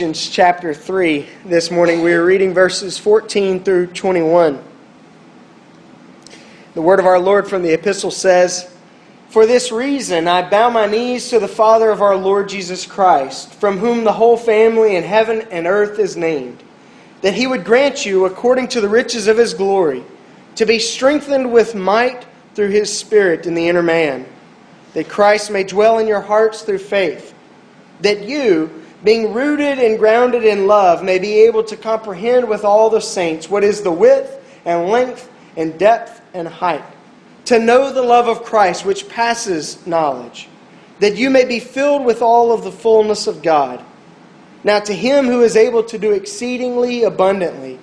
Ephesians chapter 3 this morning. We are reading verses 14 through 21. The word of our Lord from the epistle says, For this reason I bow my knees to the Father of our Lord Jesus Christ, from whom the whole family in heaven and earth is named, that he would grant you, according to the riches of his glory, to be strengthened with might through his Spirit in the inner man, that Christ may dwell in your hearts through faith, that you, being rooted and grounded in love, may be able to comprehend with all the saints what is the width and length and depth and height, to know the love of Christ which passes knowledge, that you may be filled with all of the fullness of God. Now, to him who is able to do exceedingly abundantly,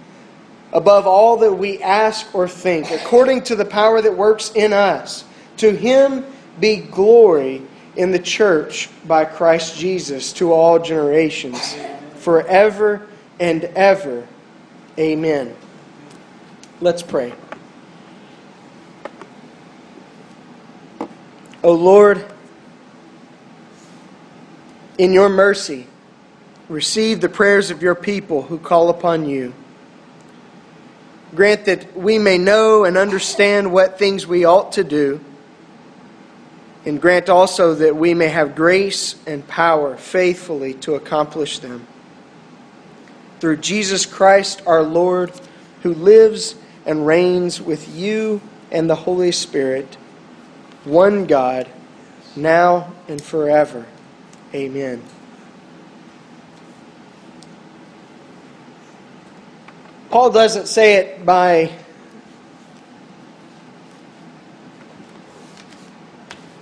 above all that we ask or think, according to the power that works in us, to him be glory in the church by Christ Jesus to all generations, forever and ever. Amen. Let's pray. O Lord, in your mercy, receive the prayers of your people who call upon you. Grant that we may know and understand what things we ought to do and grant also that we may have grace and power faithfully to accomplish them. Through Jesus Christ our Lord, who lives and reigns with you and the Holy Spirit, one God, now and forever. Amen. Paul doesn't say it by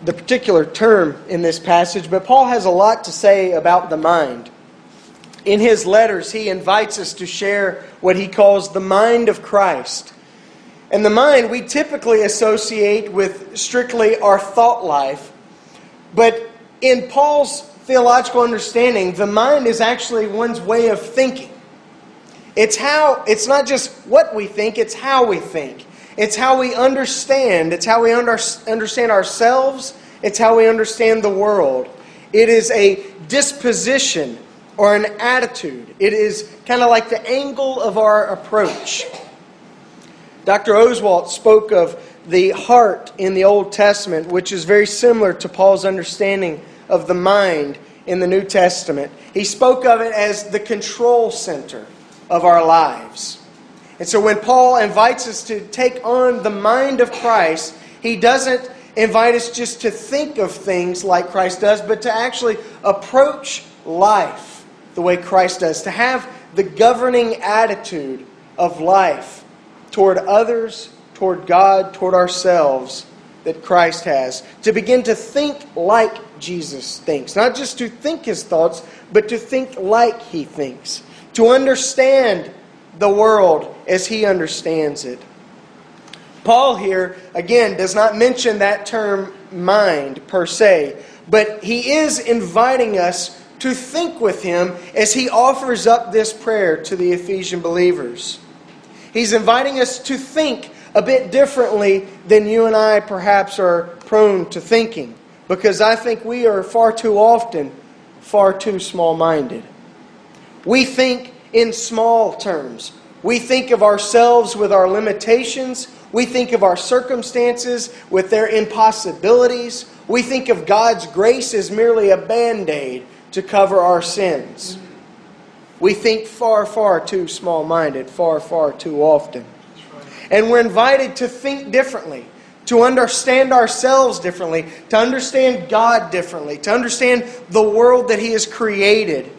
the particular term in this passage, but Paul has a lot to say about the mind. In his letters, he invites us to share what he calls the mind of Christ. And the mind we typically associate with strictly our thought life. But in Paul's theological understanding, the mind is actually one's way of thinking. It's how it's not just what we think, it's how we think. It's how we understand. It's how we under, understand ourselves. It's how we understand the world. It is a disposition or an attitude. It is kind of like the angle of our approach. Dr. Oswald spoke of the heart in the Old Testament, which is very similar to Paul's understanding of the mind in the New Testament. He spoke of it as the control center of our lives. And so when Paul invites us to take on the mind of Christ, he doesn't invite us just to think of things like Christ does, but to actually approach life the way Christ does, to have the governing attitude of life toward others, toward God, toward ourselves that Christ has. To begin to think like Jesus thinks. Not just to think his thoughts, but to think like he thinks. To understand the world as he understands it. Paul here, again, does not mention that term mind per se, but he is inviting us to think with him as he offers up this prayer to the Ephesian believers. He's inviting us to think a bit differently than you and I perhaps are prone to thinking, because I think we are far too often far too small minded. We think in small terms. We think of ourselves with our limitations. We think of our circumstances with their impossibilities. We think of God's grace as merely a band aid to cover our sins. We think far, far too small minded, far, far too often. And we're invited to think differently, to understand ourselves differently, to understand God differently, to understand the world that He has created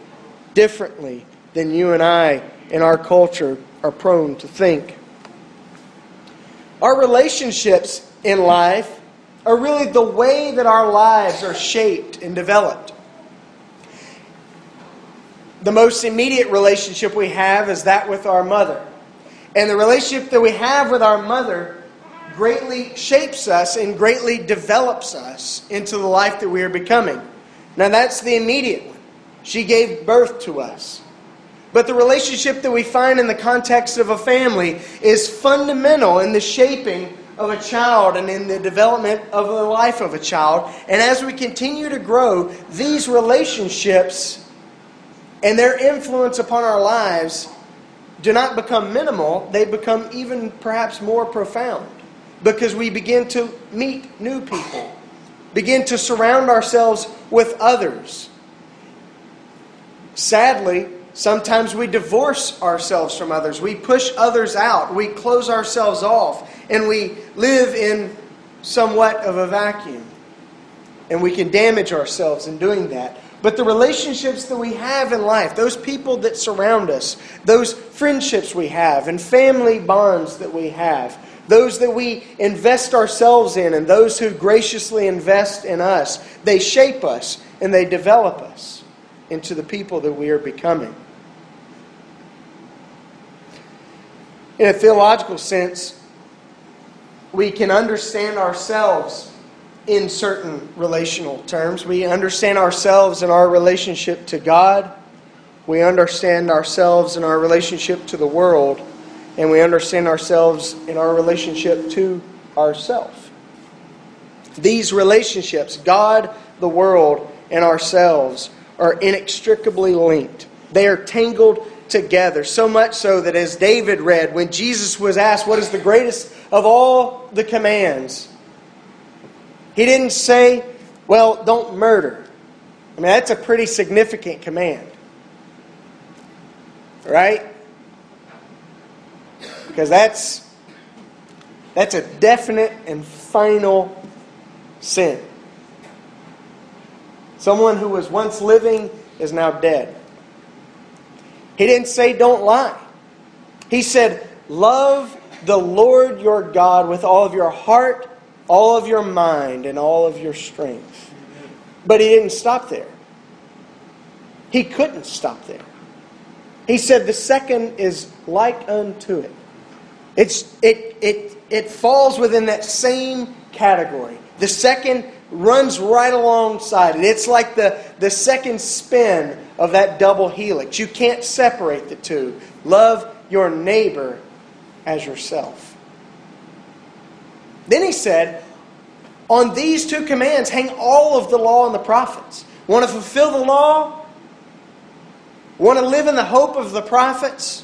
differently than you and I in our culture are prone to think. Our relationships in life are really the way that our lives are shaped and developed. The most immediate relationship we have is that with our mother. And the relationship that we have with our mother greatly shapes us and greatly develops us into the life that we are becoming. Now, that's the immediate one. She gave birth to us. But the relationship that we find in the context of a family is fundamental in the shaping of a child and in the development of the life of a child. And as we continue to grow, these relationships And their influence upon our lives do not become minimal, they become even perhaps more profound because we begin to meet new people, begin to surround ourselves with others. Sadly, sometimes we divorce ourselves from others. We push others out. We close ourselves off. And we live in somewhat of a vacuum. And we can damage ourselves in doing that. But the relationships that we have in life, those people that surround us, those friendships we have, and family bonds that we have, those that we invest ourselves in, and those who graciously invest in us, they shape us and they develop us into the people that we are becoming. In a theological sense, we can understand ourselves in certain relational terms. We understand ourselves in our relationship to God, we understand ourselves in our relationship to the world, and we understand ourselves in our relationship to ourself. These relationships, God, the world, and ourselves, are inextricably linked. They are tangled together, so much so that as David read, when Jesus was asked, What is the greatest of all the commands? He didn't say, Well, don't murder. I mean, that's a pretty significant command. Right? Because that's that's a definite and final sin. Someone who was once living is now dead. He didn't say don't lie. He said, Love the Lord your God with all of your heart, all of your mind, and all of your strength. But he didn't stop there. He couldn't stop there. He said the second is like unto it. It's, it, it, it falls within that same category. The second runs right alongside it. It's like the, the second spin of that double helix. You can't separate the two. Love your neighbor as yourself. Then he said, On these two commands hang all of the law and the prophets. Want to fulfill the law? Want to live in the hope of the prophets?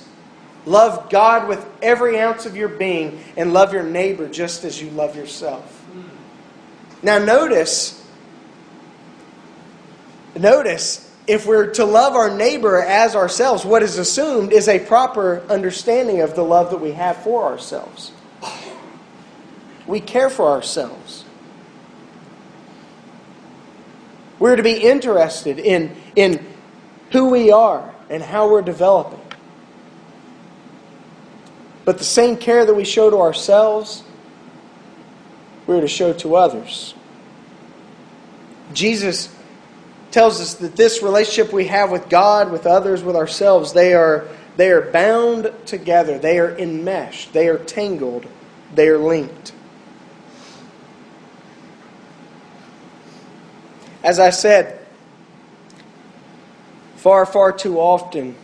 Love God with every ounce of your being and love your neighbor just as you love yourself. Now, notice, notice, if we're to love our neighbor as ourselves, what is assumed is a proper understanding of the love that we have for ourselves. We care for ourselves. We're to be interested in, in who we are and how we're developing. But the same care that we show to ourselves, we're to show to others. Jesus tells us that this relationship we have with God, with others, with ourselves, they are, they are bound together. They are enmeshed. They are tangled. They are linked. As I said, far, far too often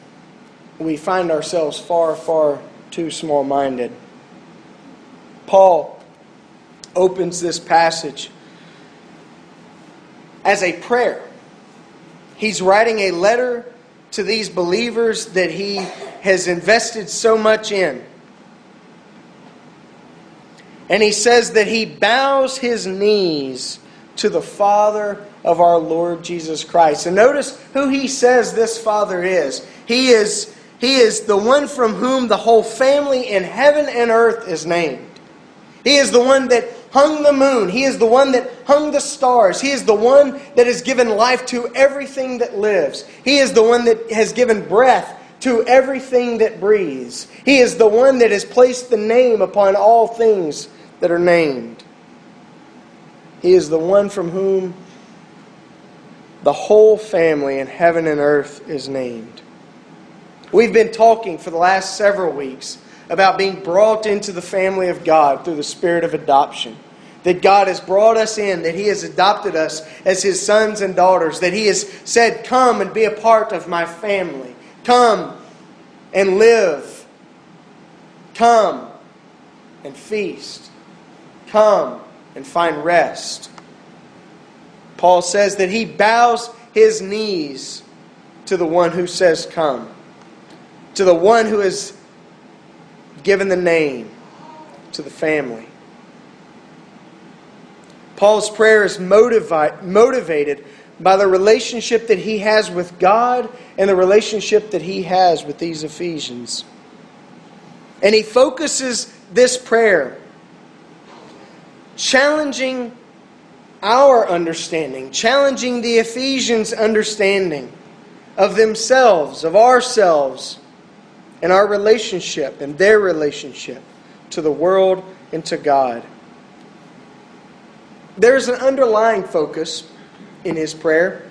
we find ourselves far, far too small minded. Paul opens this passage as a prayer. He's writing a letter to these believers that he has invested so much in. And he says that he bows his knees to the Father of our Lord Jesus Christ. And notice who he says this Father is. He is he is the one from whom the whole family in heaven and earth is named. He is the one that hung the moon. He is the one that hung the stars. He is the one that has given life to everything that lives. He is the one that has given breath to everything that breathes. He is the one that has placed the name upon all things that are named. He is the one from whom the whole family in heaven and earth is named. We've been talking for the last several weeks about being brought into the family of God through the spirit of adoption. That God has brought us in, that He has adopted us as His sons and daughters, that He has said, Come and be a part of my family. Come and live. Come and feast. Come and find rest. Paul says that he bows his knees to the one who says, Come, to the one who has given the name, to the family. Paul's prayer is motivi- motivated by the relationship that he has with God and the relationship that he has with these Ephesians. And he focuses this prayer, challenging our understanding, challenging the Ephesians' understanding of themselves, of ourselves, and our relationship and their relationship to the world and to God. There's an underlying focus in his prayer,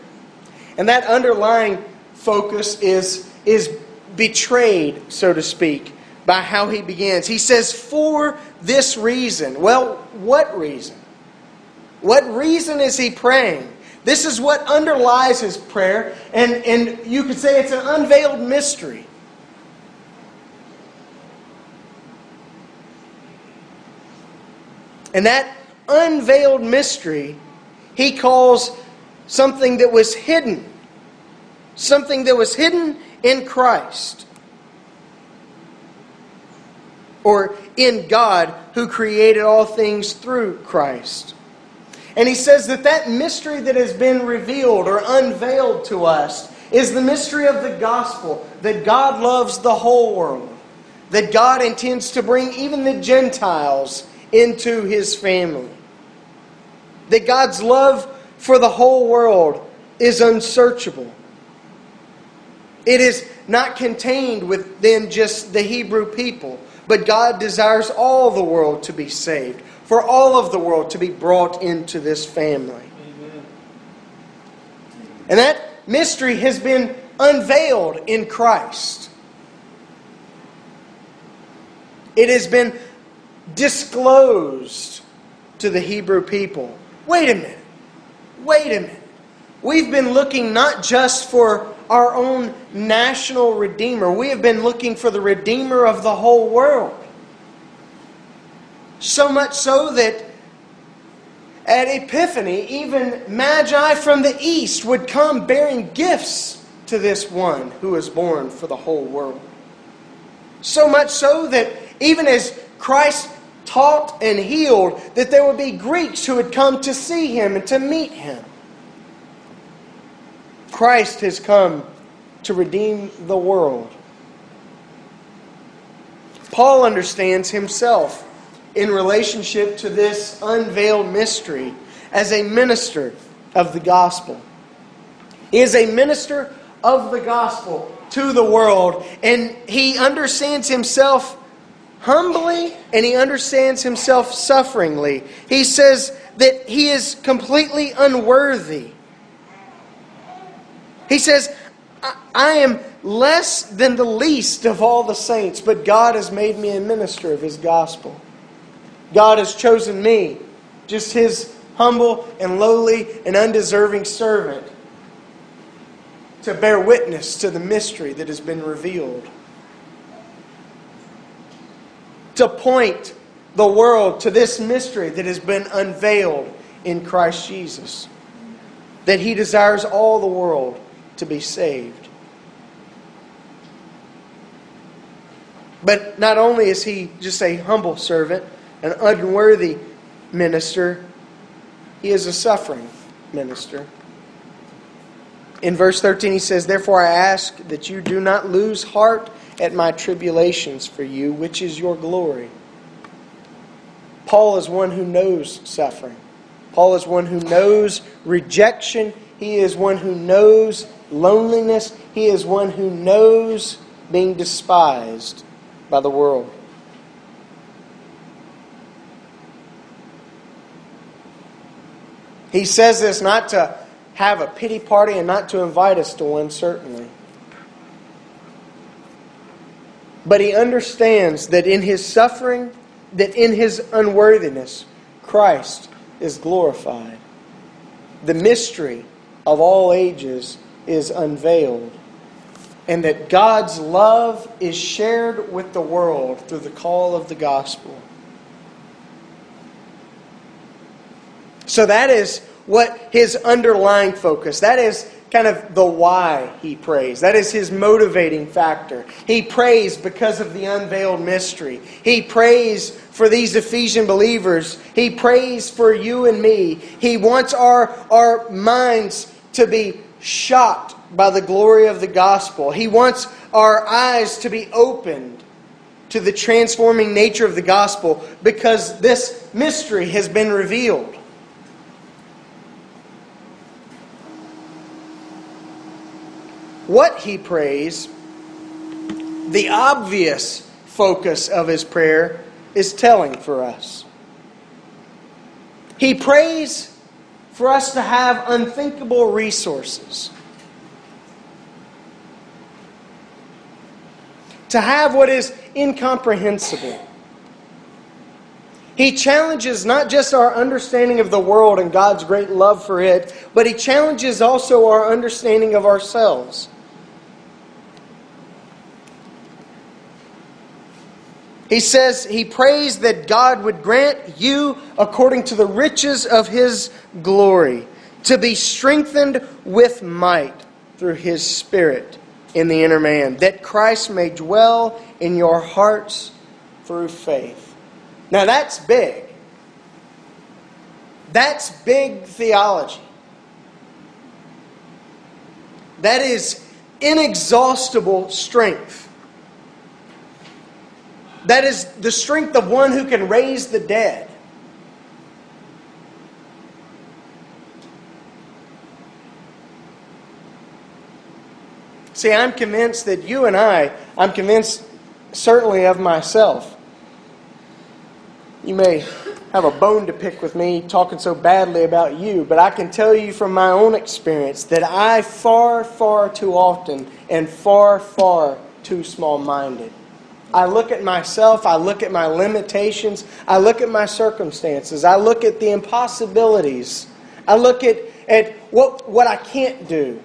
and that underlying focus is, is betrayed, so to speak, by how he begins. He says, For this reason. Well, what reason? What reason is he praying? This is what underlies his prayer, and, and you could say it's an unveiled mystery. And that unveiled mystery he calls something that was hidden. Something that was hidden in Christ. Or in God who created all things through Christ. And he says that that mystery that has been revealed or unveiled to us is the mystery of the gospel that God loves the whole world, that God intends to bring even the Gentiles into his family. That God's love for the whole world is unsearchable. It is not contained within just the Hebrew people, but God desires all the world to be saved, for all of the world to be brought into this family. Amen. And that mystery has been unveiled in Christ. It has been disclosed to the Hebrew people. Wait a minute. Wait a minute. We've been looking not just for our own national Redeemer, we have been looking for the Redeemer of the whole world. So much so that at Epiphany, even Magi from the east would come bearing gifts to this one who is born for the whole world. So much so that even as Christ taught and healed, that there would be Greeks who would come to see him and to meet him. Christ has come to redeem the world. Paul understands himself in relationship to this unveiled mystery as a minister of the gospel. He is a minister of the gospel to the world, and he understands himself humbly and he understands himself sufferingly. He says that he is completely unworthy. He says, I am less than the least of all the saints, but God has made me a minister of his gospel. God has chosen me, just his humble and lowly and undeserving servant, to bear witness to the mystery that has been revealed to point the world to this mystery that has been unveiled in Christ Jesus. That he desires all the world to be saved. But not only is he just a humble servant, an unworthy minister, he is a suffering minister. In verse 13, he says, Therefore I ask that you do not lose heart at my tribulations for you, which is your glory. Paul is one who knows suffering. Paul is one who knows rejection. He is one who knows loneliness. He is one who knows being despised by the world. He says this not to have a pity party and not to invite us to one, certainly. But he understands that in his suffering, that in his unworthiness, Christ is glorified. The mystery of all ages is unveiled. And that God's love is shared with the world through the call of the gospel. So that is what his underlying focus, that is kind of the why he prays. That is his motivating factor. He prays because of the unveiled mystery. He prays for these Ephesian believers. He prays for you and me. He wants our, our minds to be shocked by the glory of the gospel. He wants our eyes to be opened to the transforming nature of the gospel because this mystery has been revealed. What he prays, the obvious focus of his prayer, is telling for us. He prays for us to have unthinkable resources. To have what is incomprehensible. He challenges not just our understanding of the world and God's great love for it, but he challenges also our understanding of ourselves. He says he prays that God would grant you, according to the riches of his glory, to be strengthened with might through his Spirit in the inner man, that Christ may dwell in your hearts through faith. Now that's big. That's big theology. That is inexhaustible strength. That is the strength of one who can raise the dead. See, I'm convinced that you and I, I'm convinced certainly of myself. You may have a bone to pick with me talking so badly about you, but I can tell you from my own experience that I far, far too often and far, far too small minded. I look at myself, I look at my limitations, I look at my circumstances, I look at the impossibilities, I look at, at what, what I can't do.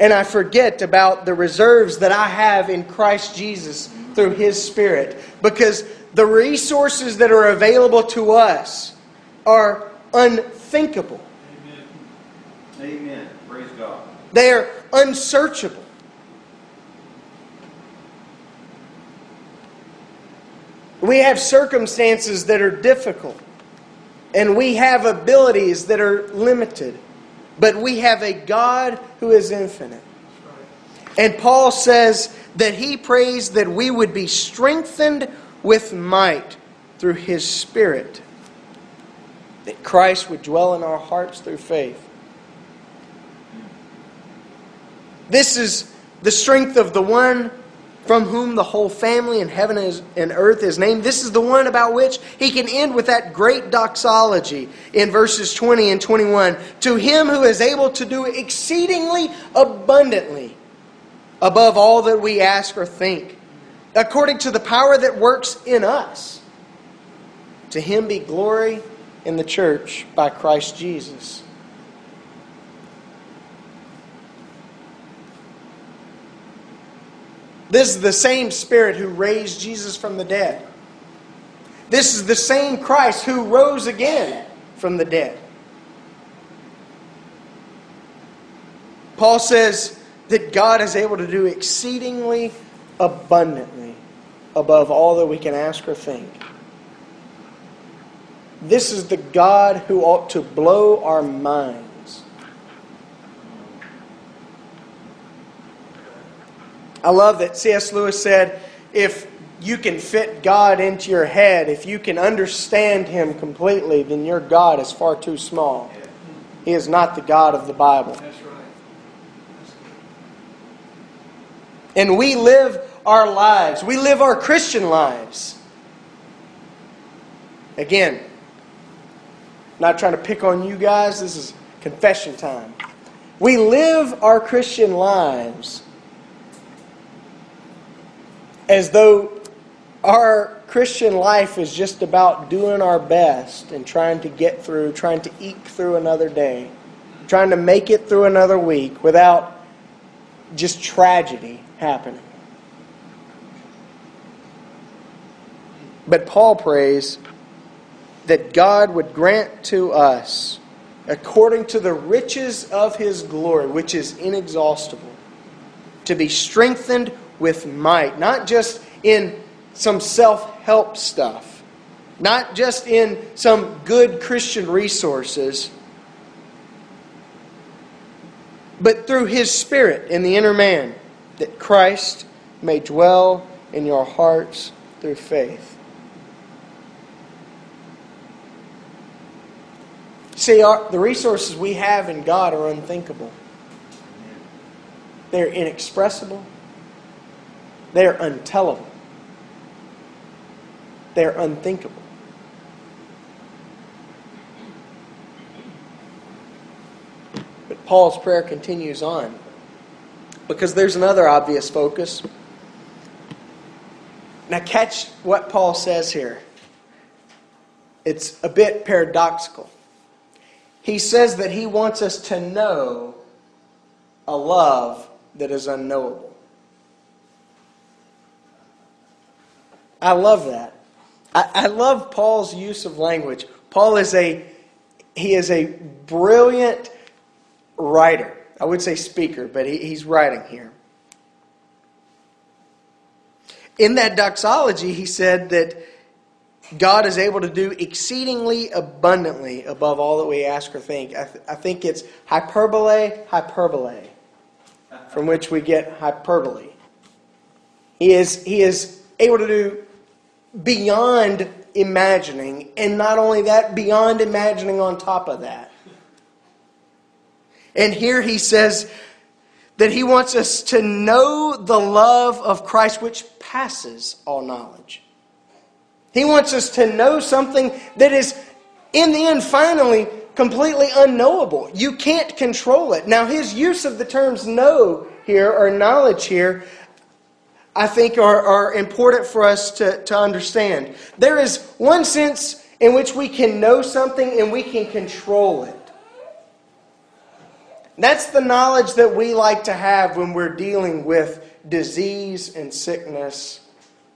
And I forget about the reserves that I have in Christ Jesus through His Spirit. Because the resources that are available to us are unthinkable. Amen. Amen. Praise God. They are unsearchable. We have circumstances that are difficult, and we have abilities that are limited, but we have a God who is infinite. And Paul says that he prays that we would be strengthened with might through his Spirit, that Christ would dwell in our hearts through faith. This is the strength of the one from whom the whole family in heaven and earth is named. This is the one about which he can end with that great doxology in verses 20 and 21. To him who is able to do exceedingly abundantly above all that we ask or think, according to the power that works in us. To him be glory in the church by Christ Jesus This is the same Spirit who raised Jesus from the dead. This is the same Christ who rose again from the dead. Paul says that God is able to do exceedingly abundantly above all that we can ask or think. This is the God who ought to blow our mind I love that C.S. Lewis said, if you can fit God into your head, if you can understand Him completely, then your God is far too small. He is not the God of the Bible. That's right. And we live our lives, we live our Christian lives. Again, not trying to pick on you guys, this is confession time. We live our Christian lives as though our Christian life is just about doing our best and trying to get through, trying to eke through another day, trying to make it through another week without just tragedy happening. But Paul prays that God would grant to us according to the riches of his glory, which is inexhaustible, to be strengthened with might, not just in some self help stuff, not just in some good Christian resources, but through his Spirit in the inner man, that Christ may dwell in your hearts through faith. See, our, the resources we have in God are unthinkable. They're inexpressible. They're untellable. They're unthinkable. But Paul's prayer continues on because there's another obvious focus. Now, catch what Paul says here. It's a bit paradoxical. He says that he wants us to know a love that is unknowable. I love that. I, I, love Paul's use of language. Paul is a he is a brilliant writer. I would say speaker, but he, he's writing here. In that doxology, he said that God is able to do exceedingly abundantly above all that we ask or think. I, th- I think it's hyperbole, hyperbole, from which we get hyperbole. He is, he is able to do beyond imagining, and not only that, beyond imagining on top of that. And here he says that he wants us to know the love of Christ which passes all knowledge. He wants us to know something that is, in the end, finally completely unknowable. You can't control it. Now, his use of the terms know here, or knowledge here, I think are, are important for us to, to understand. There is one sense in which we can know something and we can control it. That's the knowledge that we like to have when we're dealing with disease and sickness,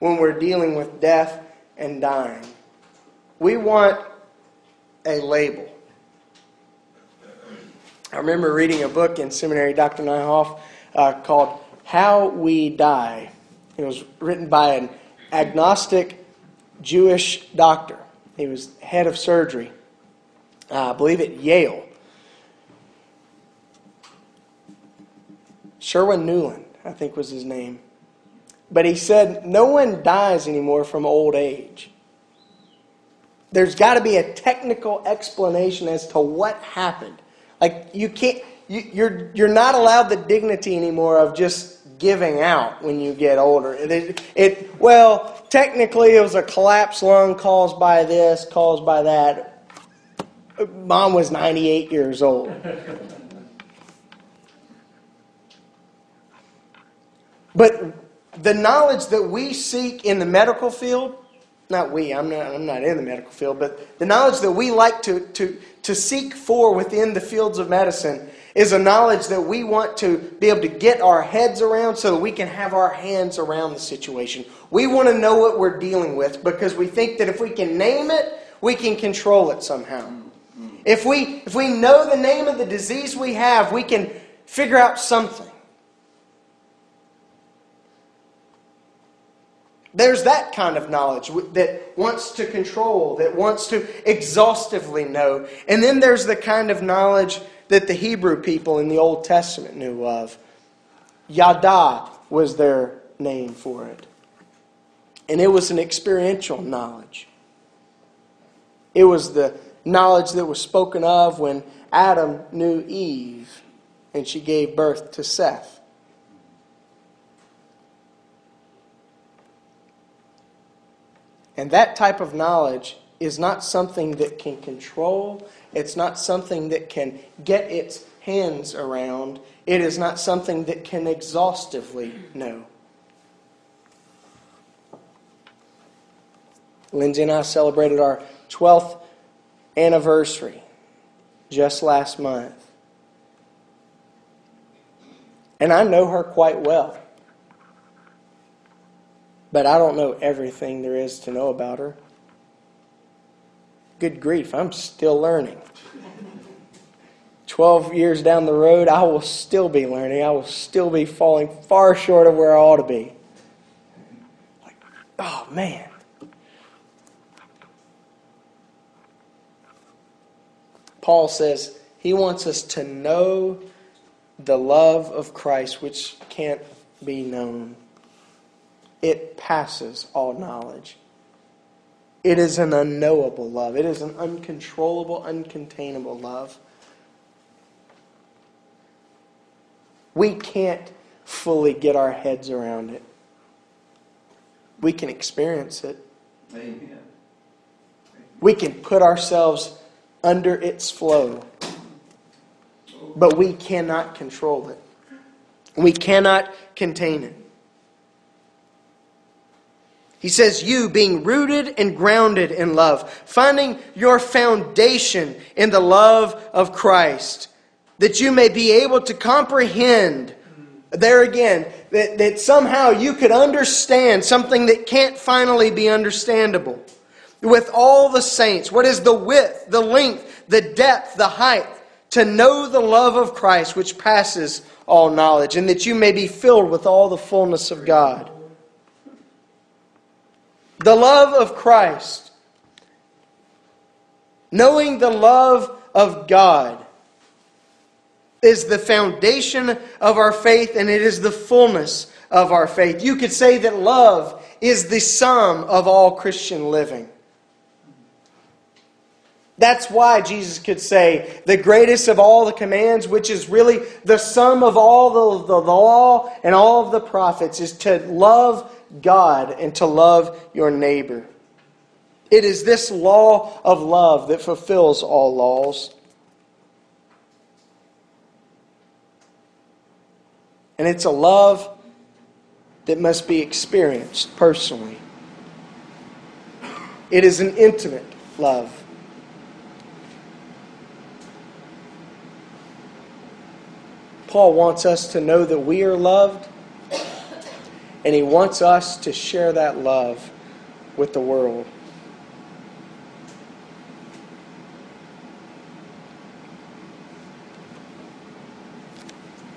when we're dealing with death and dying. We want a label. I remember reading a book in seminary, Dr. Nyhoff, uh, called How We Die. It was written by an agnostic Jewish doctor. He was head of surgery, uh, I believe at Yale. Sherwin Nuland, I think was his name. But he said, no one dies anymore from old age. There's got to be a technical explanation as to what happened. Like, you can't, you, you're, you're not allowed the dignity anymore of just giving out when you get older. It, it, well, technically, it was a collapsed lung caused by this, caused by that. Mom was 98 years old. But the knowledge that we seek in the medical field, not we, I'm not, I'm not in the medical field, but the knowledge that we like to, to, to seek for within the fields of medicine is a knowledge that we want to be able to get our heads around so that we can have our hands around the situation. We want to know what we're dealing with because we think that if we can name it, we can control it somehow. If we, if we know the name of the disease we have, we can figure out something. There's that kind of knowledge that wants to control, that wants to exhaustively know. And then there's the kind of knowledge that the Hebrew people in the Old Testament knew of. Yada was their name for it. And it was an experiential knowledge. It was the knowledge that was spoken of when Adam knew Eve and she gave birth to Seth. And that type of knowledge is not something that can control, it's not something that can get its hands around, it is not something that can exhaustively know. Lindsay and I celebrated our 12th anniversary just last month. And I know her quite well. But I don't know everything there is to know about her. Good grief, I'm still learning. 12 years down the road, I will still be learning. I will still be falling far short of where I ought to be. Like, oh, man. Paul says he wants us to know the love of Christ, which can't be known. It passes all knowledge. It is an unknowable love. It is an uncontrollable, uncontainable love. We can't fully get our heads around it. We can experience it. Amen. We can put ourselves under its flow. But we cannot control it. We cannot contain it. He says, You being rooted and grounded in love, finding your foundation in the love of Christ, that you may be able to comprehend. There again, that, that somehow you could understand something that can't finally be understandable. With all the saints, what is the width, the length, the depth, the height? To know the love of Christ which passes all knowledge, and that you may be filled with all the fullness of God. The love of Christ. Knowing the love of God is the foundation of our faith and it is the fullness of our faith. You could say that love is the sum of all Christian living. That's why Jesus could say the greatest of all the commands, which is really the sum of all the, the law and all of the prophets, is to love God and to love your neighbor. It is this law of love that fulfills all laws. And it's a love that must be experienced personally. It is an intimate love. Paul wants us to know that we are loved, and he wants us to share that love with the world.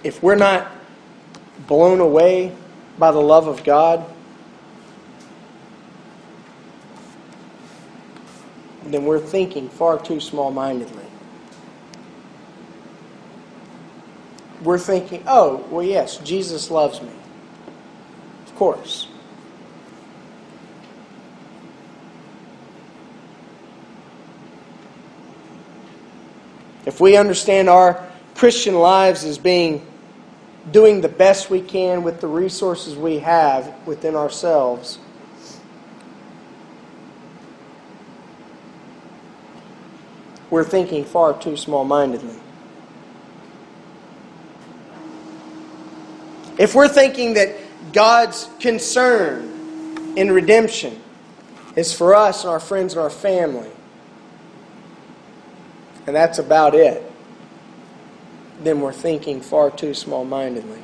If we're not blown away by the love of God, then we're thinking far too small mindedly. we're thinking, oh, well, yes, Jesus loves me. Of course. If we understand our Christian lives as being doing the best we can with the resources we have within ourselves, we're thinking far too small mindedly. If we're thinking that God's concern in redemption is for us and our friends and our family, and that's about it, then we're thinking far too small mindedly.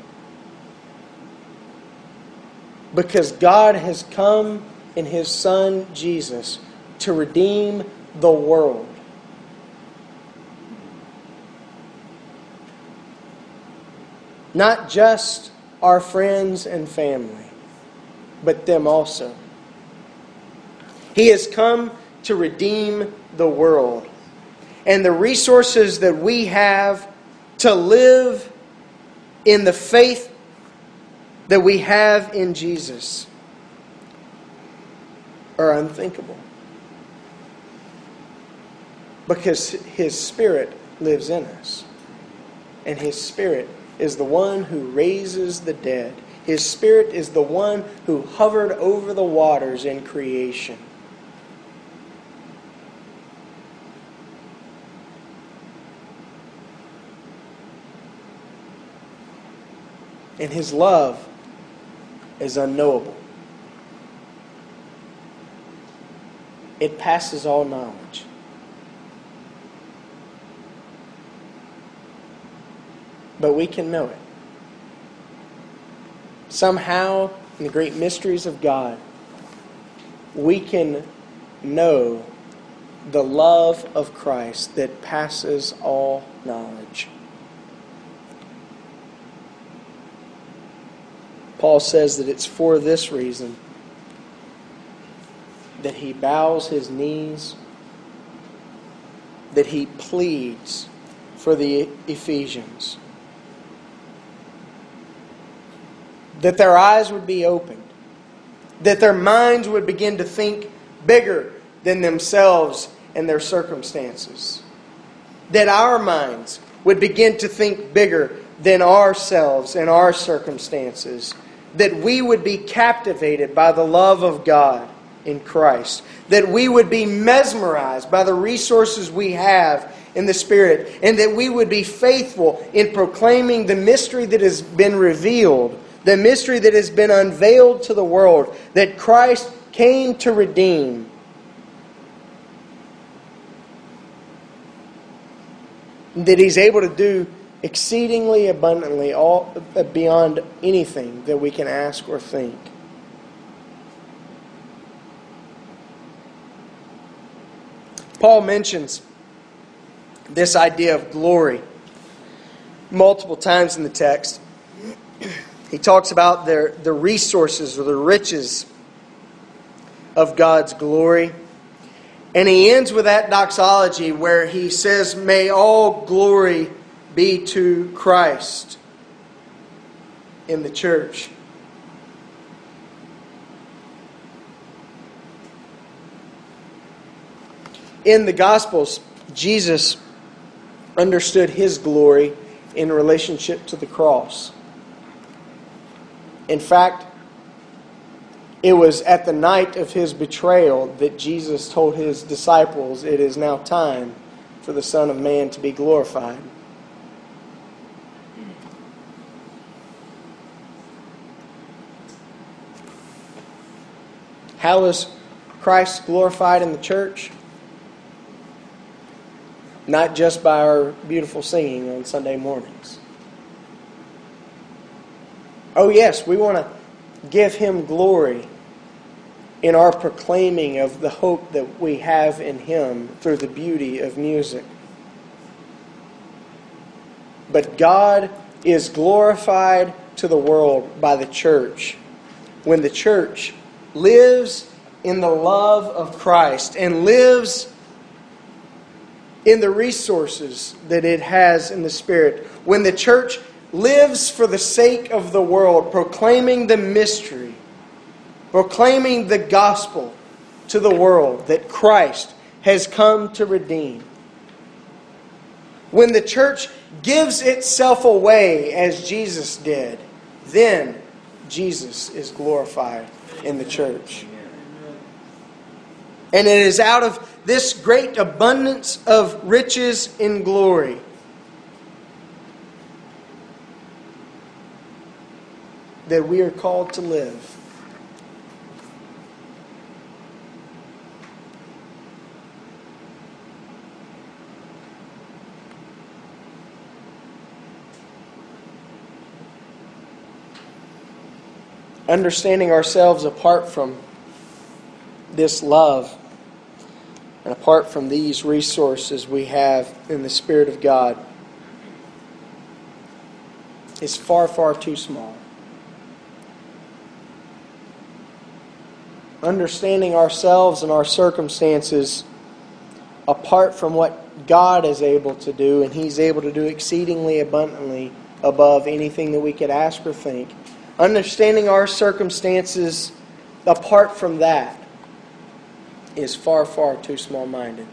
Because God has come in His Son Jesus to redeem the world. Not just our friends and family, but them also. He has come to redeem the world. And the resources that we have to live in the faith that we have in Jesus are unthinkable. Because His Spirit lives in us. And His Spirit is the one who raises the dead. His Spirit is the one who hovered over the waters in creation. And His love is unknowable. It passes all knowledge. But we can know it. Somehow, in the great mysteries of God, we can know the love of Christ that passes all knowledge. Paul says that it's for this reason that he bows his knees, that he pleads for the Ephesians, that their eyes would be opened, that their minds would begin to think bigger than themselves and their circumstances, that our minds would begin to think bigger than ourselves and our circumstances, that we would be captivated by the love of God in Christ, that we would be mesmerized by the resources we have in the Spirit, and that we would be faithful in proclaiming the mystery that has been revealed, the mystery that has been unveiled to the world, that Christ came to redeem. That he's able to do exceedingly abundantly all uh, beyond anything that we can ask or think. Paul mentions this idea of glory multiple times in the text. He talks about the, the resources or the riches of God's glory. And he ends with that doxology where he says, May all glory be to Christ in the church. in the Gospels, Jesus understood his glory in relationship to the cross. In fact, it was at the night of his betrayal that Jesus told his disciples, It is now time for the Son of Man to be glorified. How is Christ glorified in the church? not just by our beautiful singing on Sunday mornings. Oh, yes, we want to give Him glory in our proclaiming of the hope that we have in Him through the beauty of music. But God is glorified to the world by the church when the church lives in the love of Christ and lives in the resources that it has in the Spirit. When the church lives for the sake of the world, proclaiming the mystery, proclaiming the gospel to the world that Christ has come to redeem. When the church gives itself away as Jesus did, then Jesus is glorified in the church. And it is out of this great abundance of riches in glory. That we are called to live. Understanding ourselves apart from this love and apart from these resources we have in the Spirit of God, is far, far too small. Understanding ourselves and our circumstances apart from what God is able to do, and He's able to do exceedingly abundantly above anything that we could ask or think. Understanding our circumstances apart from that is far, far too small minded.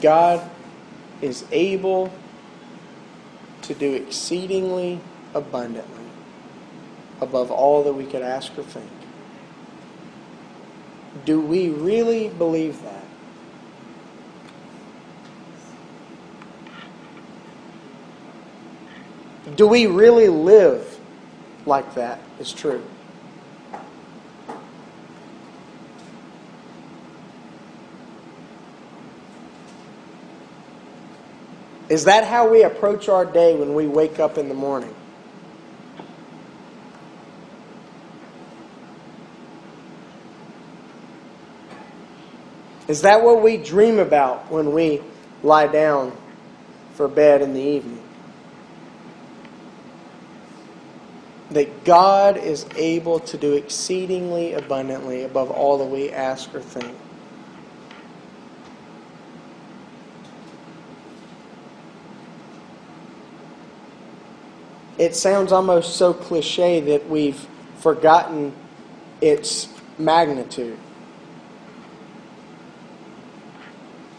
God is able to do exceedingly abundantly above all that we could ask or think. Do we really believe that? Do we really live like that is true. Is that how we approach our day when we wake up in the morning? Is that what we dream about when we lie down for bed in the evening? That God is able to do exceedingly abundantly above all that we ask or think. It sounds almost so cliche that we've forgotten its magnitude.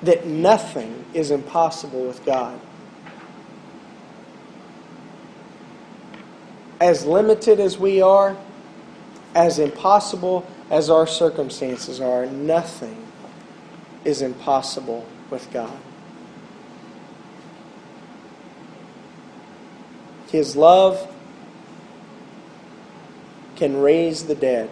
that nothing is impossible with God. As limited as we are, as impossible as our circumstances are, nothing is impossible with God. His love can raise the dead.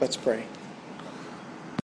Let's pray.